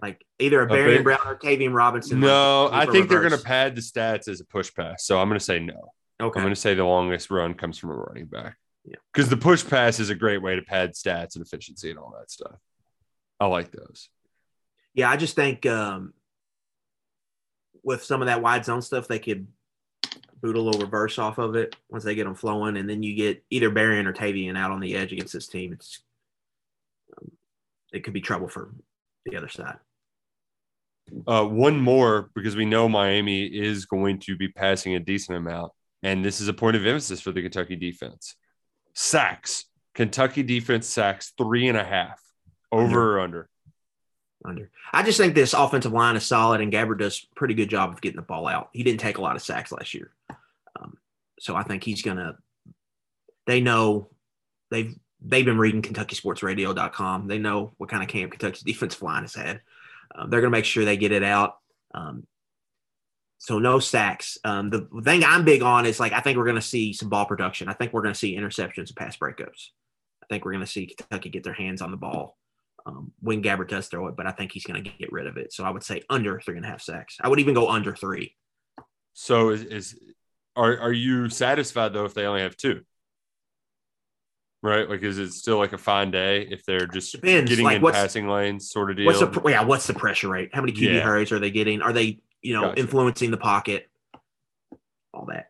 Like either a A Barry big- Brown or Tayvion Robinson. No, I think they're going to pad the stats as a push pass. So I'm going to say no. Okay. I'm going to say the longest run comes from a running back. Yeah. Because the push pass is a great way to pad stats and efficiency and all that stuff. I like those. Yeah, I just think um, with some of that wide zone stuff, they could boot a little reverse off of it once they get them flowing, and then you get either Barry or Tayvion out on the edge against this team. It's um, it could be trouble for the other side. Uh, one more because we know Miami is going to be passing a decent amount, and this is a point of emphasis for the Kentucky defense. Sacks. Kentucky defense sacks three and a half. Over or under? Under. I just think this offensive line is solid, and Gabbert does a pretty good job of getting the ball out. He didn't take a lot of sacks last year, um, so I think he's gonna. They know they've they've been reading KentuckySportsRadio.com. They know what kind of camp Kentucky's defensive line has had. Um, they're gonna make sure they get it out. Um, so no sacks. Um, the thing I'm big on is like I think we're gonna see some ball production. I think we're gonna see interceptions and pass breakups. I think we're gonna see Kentucky get their hands on the ball um, when Gabbert does throw it, but I think he's going to get rid of it. So I would say under three and a half sacks. I would even go under three. So is, is are are you satisfied though if they only have two? right? Like, is it still like a fine day if they're just Depends, getting like, in passing lanes, sort of deal? What's the yeah? What's the pressure rate? How many QB Yeah. hurries are they getting? Are they you know Gotcha. influencing the pocket? All that.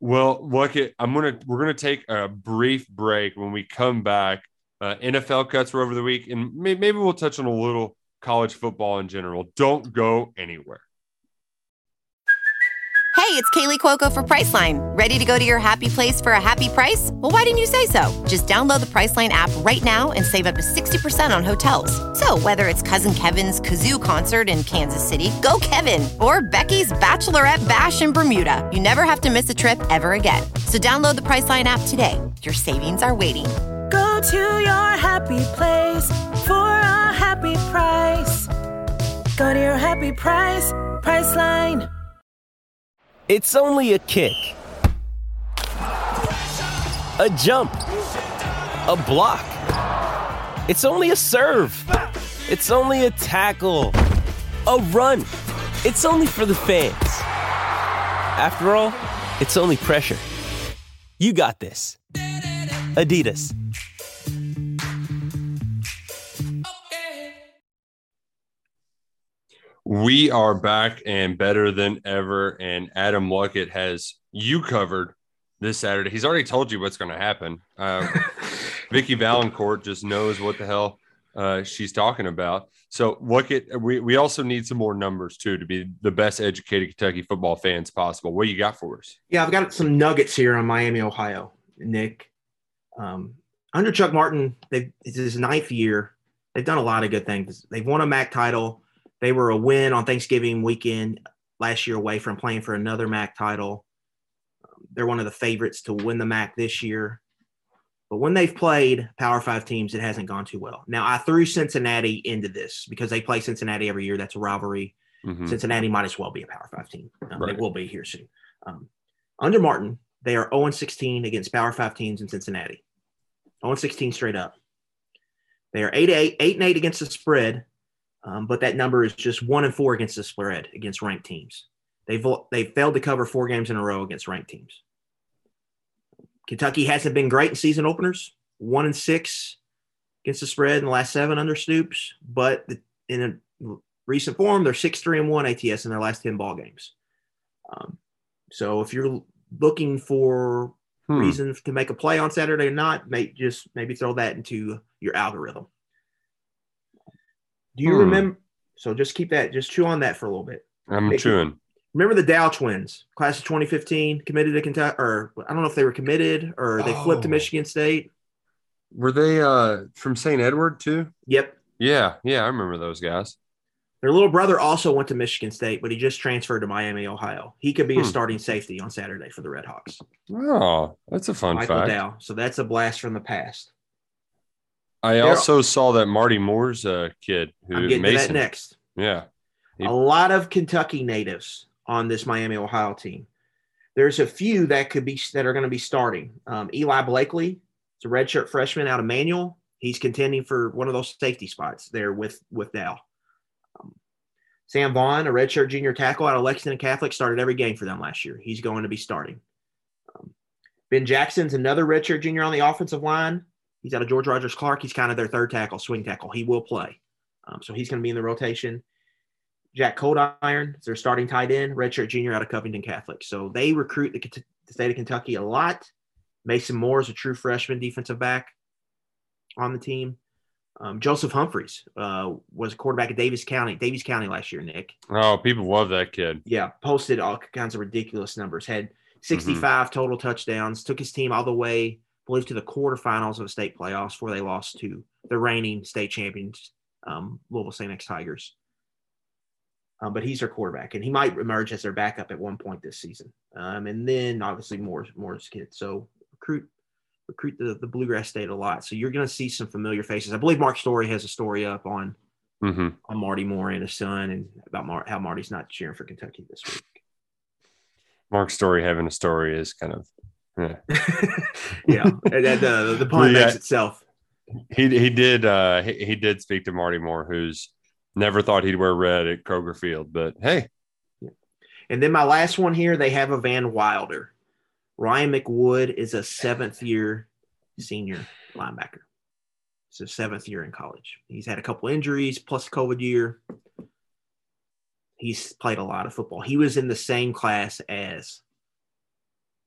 Well, look it. I'm gonna we're gonna take a brief break. When we come back, uh, NFL cuts were over the week, and may, maybe we'll touch on a little college football in general. Don't go anywhere. Hey, it's Kaley Cuoco for Priceline. Ready to go to your happy place for a happy price? Well, why didn't you say so? Just download the Priceline app right now and save up to 60% on hotels. So, whether it's Cousin Kevin's Kazoo concert in Kansas City, go Kevin, or Becky's Bachelorette Bash in Bermuda, you never have to miss a trip ever again. So, download the Priceline app today. Your savings are waiting. Go to your happy place for a happy price. Go to your happy price, Priceline. It's only a kick, a jump, a block. It's only a serve. It's only a tackle, a run. It's only for the fans. After all, it's only pressure. You got this. Adidas. We are back and better than ever. And Adam Luckett has you covered this Saturday. He's already told you what's going to happen. Uh, Vicki Vallencourt just knows what the hell uh, she's talking about. So look at we we also need some more numbers too to be the best educated Kentucky football fans possible. What you got for us? Yeah, I've got some nuggets here on Miami, Ohio. Nick, um, under Chuck Martin, they it's his ninth year. They've done a lot of good things. They've won a MAC title. They were a win on Thanksgiving weekend last year away from playing for another MAC title. Um, they're one of the favorites to win the MAC this year. But when they've played Power Five teams, it hasn't gone too well. Now, I threw Cincinnati into this because they play Cincinnati every year. That's a rivalry. Mhm. Cincinnati might as well be a Power Five team. Um, Right. They will be here soon. Um, under Martin, they are 0 16 against Power Five teams in Cincinnati. 0 16 straight up. They are 8 8, 8 and 8 against the spread, um, but that number is just 1 and 4 against the spread against ranked teams. They've, they've failed to cover four games in a row against ranked teams. Kentucky hasn't been great in season openers, 1 and 6 against the spread in the last seven under Stoops, but the, in a recent form, they're 6 3 and 1 ATS in their last 10 ball games. Um, so if you're looking for Hmm. reasons to make a play on Saturday or not, may just maybe throw that into your algorithm. Do you Hmm. remember? So just keep that, just chew on that for a little bit. I'm Maybe- chewing. Remember the Dow twins, class of 2015, committed to Kentucky, or I don't know if they were committed or they flipped to Oh. Michigan State. Were they uh, from St. Edward too? Yep. Yeah, yeah, I remember those guys. Their little brother also went to Michigan State, but he just transferred to Miami, Ohio. He could be a Hmm. starting safety on Saturday for the Red Hawks. Oh, that's a fun Michael fact. Dow. So that's a blast from the past. I They're- also saw that Marty Moore's uh, kid who I'm getting Mason. to that next. Yeah, He- a lot of Kentucky natives on this Miami, Ohio team. There's a few that could be that are going to be starting. Um, Eli Blakely, it's a redshirt freshman out of Manual. He's contending for one of those safety spots there with with Dow. Um, Sam Vaughn, a redshirt junior tackle out of Lexington Catholic, started every game for them last year. He's going to be starting. Um, ben Jackson's another redshirt junior on the offensive line. He's out of George Rogers Clark. He's kind of their third tackle, swing tackle. He will play. Um, so he's going to be in the rotation. Jack Coldiron is their starting tight end, redshirt junior out of Covington Catholic. So they recruit the, the state of Kentucky a lot. Mason Moore is a true freshman defensive back on the team. Um, Joseph Humphreys uh, was a quarterback at Davis County, Davies County last year. Nick, Oh, people love that kid. yeah, posted all kinds of ridiculous numbers. Had 65 total touchdowns. Took his team all the way, believe, to the quarterfinals of the state playoffs, before they lost to the reigning state champions, um, Louisville St. X Tigers. Um, but he's their quarterback, and he might emerge as their backup at one point this season. Um, and then obviously more Moore's kids. So recruit recruit the, the Bluegrass State a lot. So you're going to see some familiar faces. I believe Mark Story has a story up on hmm on Marty Moore and his son, and about Mar- how Marty's not cheering for Kentucky this week. Mark story having a story is kind of. Yeah. yeah, and, and, uh, the pun Yeah. makes itself. He he did uh he, he did speak to Marty Moore, who's never thought he'd wear red at Kroger Field, but hey, And then my last one here, they have a Van Wilder. Ryan McWood is a seventh year senior linebacker. It's his seventh year in college. He's had a couple injuries plus COVID year. He's played a lot of football. He was in the same class as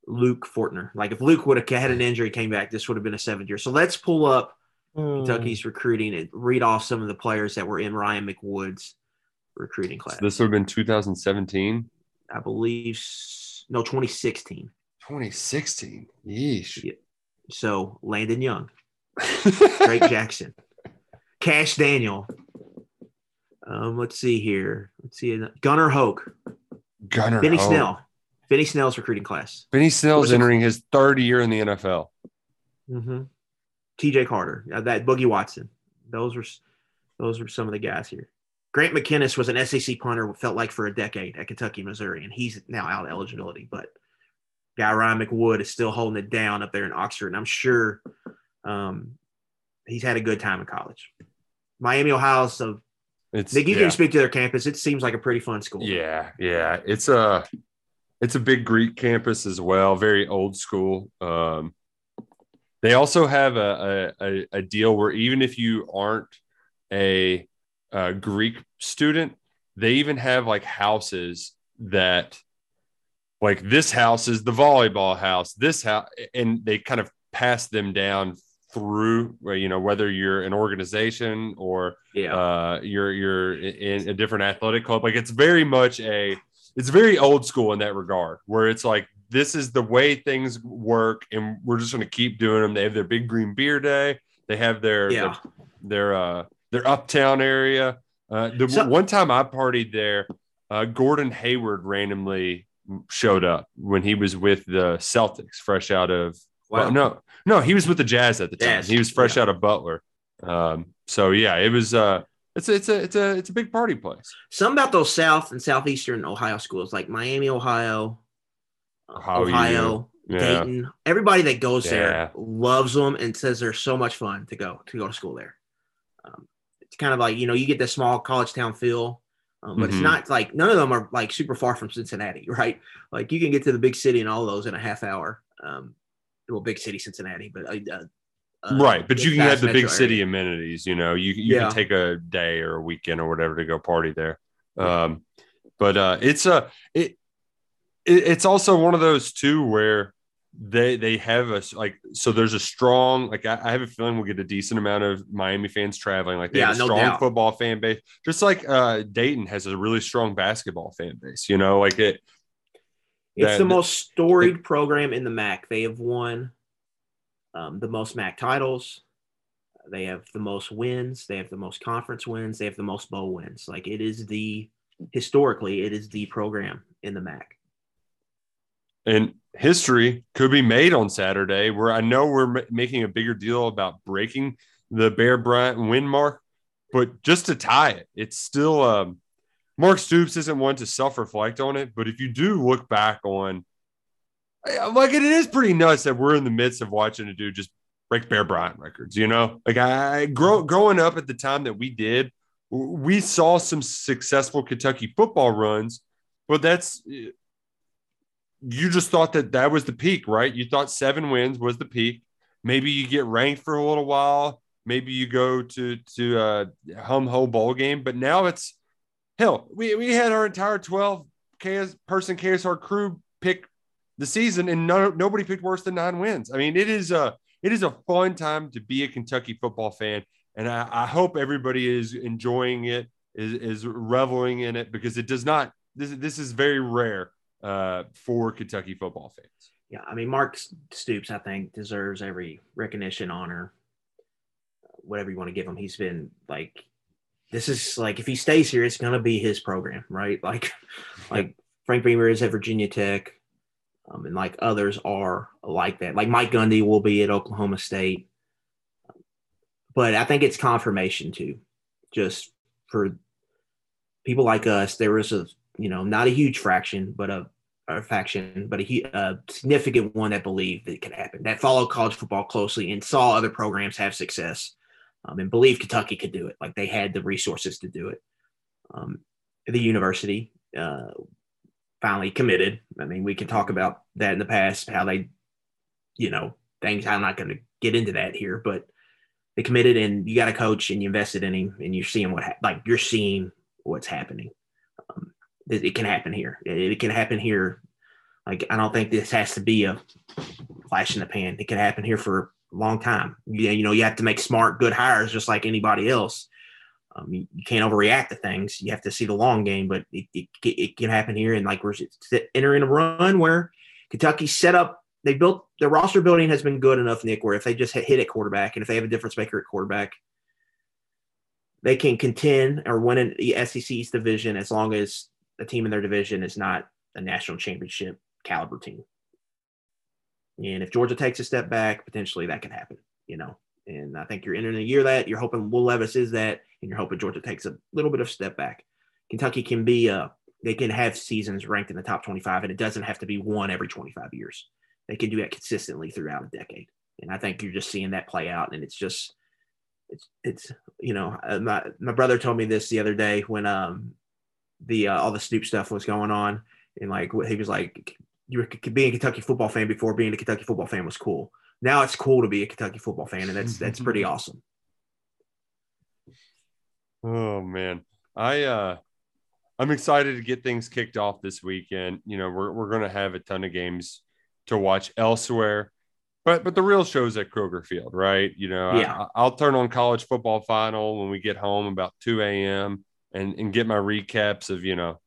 Luke Fortner. Like if Luke would have had an injury, came back, this would have been a seventh year. So let's pull up Kentucky's recruiting and read off some of the players that were in Ryan McWood's recruiting class. So this would have been 2017. I believe no 2016. 2016. Yeesh. Yeah. So Landon Young, Drake Jackson, Cash Daniel. Um, let's see here. Let's see. Gunner Hoke, Gunner. Benny Hoke. Snell. Benny Snell's recruiting class. Benny Snell's Was it- entering his third year in the NFL. Mm-hmm. T.J. Carter, uh, that Boogie Watson. Those were those were some of the guys here. Grant McKinniss was an SEC punter. Felt like for a decade at Kentucky, Missouri, and he's now out of eligibility. But guy Ryan McWood is still holding it down up there in Oxford, and I'm sure um, he's had a good time in college. Miami, Ohio. So It's Nick, you yeah. can speak to their campus. It seems like a pretty fun school. Yeah, yeah. It's a it's a big Greek campus as well, very old school. Um, they also have a, a a- deal where even if you aren't a, a Greek student, they even have like houses that like this house is the volleyball house, this house, and they kind of pass them down through you know whether you're an organization or Yeah. uh, you're you're in a different athletic club. Like it's very much a it's very old school in that regard, where it's like this is the way things work, and we're just going to keep doing them. They have their big green beer day. They have their Yeah. their, their uh their uptown area. Uh, the So- one time I partied there, uh, Gordon Hayward randomly showed up when he was with the Celtics, fresh out of Wow. well, no, no, he was with the Jazz at the time. Jazz, He was fresh out of Butler. Um, so yeah, it was uh it's a, it's a it's a it's a big party place. Some about those South and Southeastern Ohio schools, like Miami, Ohio, uh, Ohio, Ohio, yeah. Dayton. Everybody that goes Yeah. there loves them and says they're so much fun to go to go to school there. Um, it's kind of like you know you get the small college town feel, um, but Mhm. it's not like none of them are like super far from Cincinnati, right? Like you can get to the big city and all those in a half hour. Um, well, big city Cincinnati, but uh, uh, right, but you can have the big city area. amenities. You know, you you Yeah. can take a day or a weekend or whatever to go party there. Um, but uh, it's a it, it it's also one of those too where they they have a like so there's a strong like I, I have a feeling we'll get a decent amount of Miami fans traveling like they Yeah, have a no strong doubt. football fan base just like uh Dayton has a really strong basketball fan base you know like it It's that- the most storied program in the MAC. They have won um, the most MAC titles. They have the most wins. They have the most conference wins. They have the most bowl wins. Like it is the historically, it is the program in the MAC. and history could be made on Saturday. Where I know we're ma- making a bigger deal about breaking the Bear Bryant win mark, but just to tie it, it's still um, Mark Stoops isn't one to self-reflect on it. But if you do look back on, like it is pretty nuts that we're in the midst of watching a dude just break Bear Bryant records. You know, like I grow, growing up at the time that we did, we saw some successful Kentucky football runs, but that's you just thought that that was the peak, right? You thought seven wins was the peak. Maybe you get ranked for a little while. Maybe you go to to a hum ho bowl game, but now it's hell. We we had our entire twelve KS person KSR crew pick the season, and no, nobody picked worse than nine wins. I mean, it is a it is a fun time to be a Kentucky football fan, and I, I hope everybody is enjoying it, is is reveling in it because it does not. This this is very rare uh, for Kentucky football fans. Yeah, I mean Mark Stoops, I think, deserves every recognition, honor, whatever you want to give him. He's been like, this is like if he stays here, it's gonna be his program, right? Like, like Frank Beamer is at Virginia Tech, um, and like others are like that. Like Mike Gundy will be at Oklahoma State, but I think it's confirmation too, just for people like us. There was a you know not a huge fraction, but a a faction, but a, a significant one that believed that it could happen, that followed college football closely and saw other programs have success um, and believed Kentucky could do it. Like they had the resources to do it. Um, the university, uh, finally committed. I mean, we can talk about that in the past, how they, you know, things. I'm not going to get into that here, but they committed, and you got a coach, and you invested in him, and you're seeing what, ha- like, you're seeing what's happening. Um, it, it, can happen here. It, it, can happen here. Like, I don't think this has to be a flash in the pan. It can happen here for a long time. You, you know, you have to make smart, good hires, just like anybody else. Um, you, you, can't overreact to things. You have to see the long game, but it, it, it can happen here. And like we're entering a run where Kentucky set up, they built their roster building has been good enough, Nick, where if they just hit hit at quarterback and if they have a difference maker at quarterback, they can contend or win an the SEC East division as long as the team in their division is not a national championship caliber team. And if Georgia takes a step back, potentially that can happen, you know. And I think you're entering a year that you're hoping Will Levis is that, and you're hoping Georgia takes a little bit of step back. Kentucky can be, uh, they can have seasons ranked in the top 25, and it doesn't have to be one every 25 years. They can do that consistently throughout a decade. And I think you're just seeing that play out. And it's just, it's, it's, you know, uh, my, my brother told me this the other day when, um, the, uh, all the Snoop stuff was going on. And like, he was like, you were being a Kentucky football fan before being a Kentucky football fan was cool now it's cool to be a Kentucky football fan, and that's that's pretty awesome. Oh man, I uh, I'm excited to get things kicked off this weekend. You know, we're we're gonna have a ton of games to watch elsewhere, but but the real show's at Kroger Field, right? You know, yeah. I, will turn on college football final when we get home about 2 a.m. and and get my recaps of you know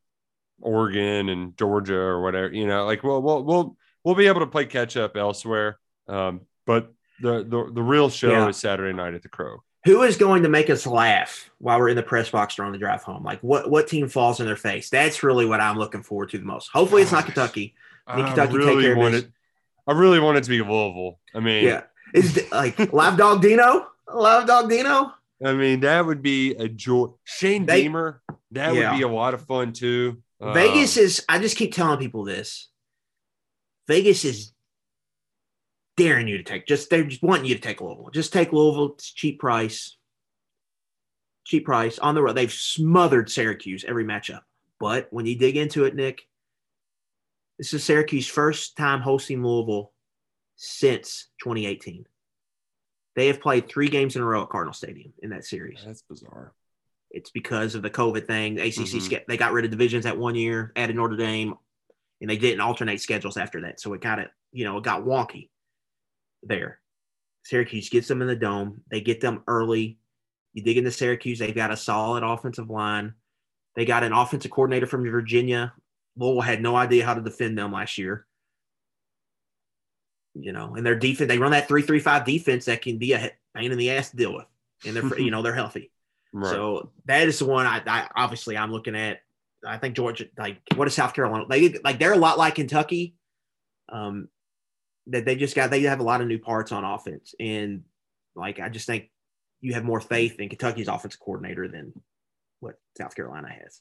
Oregon and Georgia or whatever. You know, like we'll we'll we'll we'll be able to play catch up elsewhere. Um, but the, the the real show yeah. is Saturday night at the Crow. Who is going to make us laugh while we're in the press box or on the drive home? Like what what team falls in their face? That's really what I'm looking forward to the most. Hopefully, it's not Kentucky. I think Kentucky really take care of it. I really want it to be Louisville. I mean, yeah, is like Live Dog Dino, Live Dog Dino. I mean, that would be a joy. Shane they, Beamer, that yeah. would be a lot of fun too. Vegas um, is. I just keep telling people this. Vegas is daring you to take. Just they're just wanting you to take Louisville. Just take Louisville. It's cheap price. Cheap price on the road. They've smothered Syracuse every matchup. But when you dig into it, Nick, this is Syracuse's first time hosting Louisville since 2018. They have played three games in a row at Cardinal Stadium in that series. That's bizarre. It's because of the COVID thing. The ACC mm-hmm. they got rid of divisions that one year, added Notre Dame, and they didn't alternate schedules after that. So it kind of you know it got wonky there. Syracuse gets them in the dome. They get them early. You dig into Syracuse, they've got a solid offensive line. They got an offensive coordinator from Virginia. Louisville had no idea how to defend them last year. You know, and their defense, they run that three-three-five defense that can be a pain in the ass to deal with. And they're, you know, they're healthy. Right. So that is the one I, I obviously I'm looking at. I think Georgia, like, what is South Carolina? They like they're a lot like Kentucky. Um, that they just got they have a lot of new parts on offense, and like I just think you have more faith in Kentucky's offensive coordinator than what South Carolina has.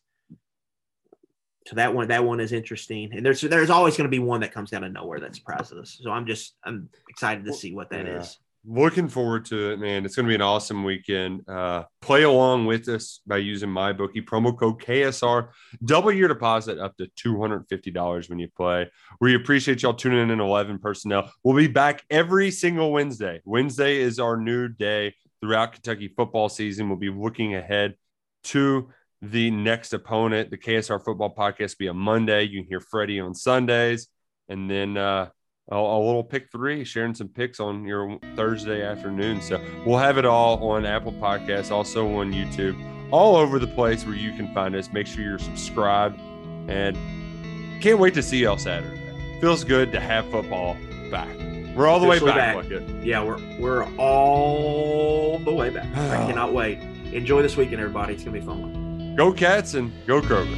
So that one that one is interesting, and there's there's always going to be one that comes out of nowhere that surprises us. So I'm just I'm excited to see what that yeah. is looking forward to it, man. It's going to be an awesome weekend. Uh, play along with us by using MyBookie promo code KSR. Double your deposit up to $250 when you play. We appreciate y'all tuning in in 11 personnel. We'll be back every single Wednesday. Wednesday is our new day throughout Kentucky football season. We'll be looking ahead to the next opponent. The KSR football podcast will be a Monday. You can hear Freddie on Sundays. And then, uh, a, a, little pick three, sharing some picks on your Thursday afternoon. So we'll have it all on Apple Podcasts, also on YouTube, all over the place where you can find us. Make sure you're subscribed and can't wait to see y'all Saturday. Feels good to have football back. We're all the way back. back. Yeah, we're we're all the way back. I cannot wait. Enjoy this weekend, everybody. It's gonna be fun. Go Cats and go Kroger.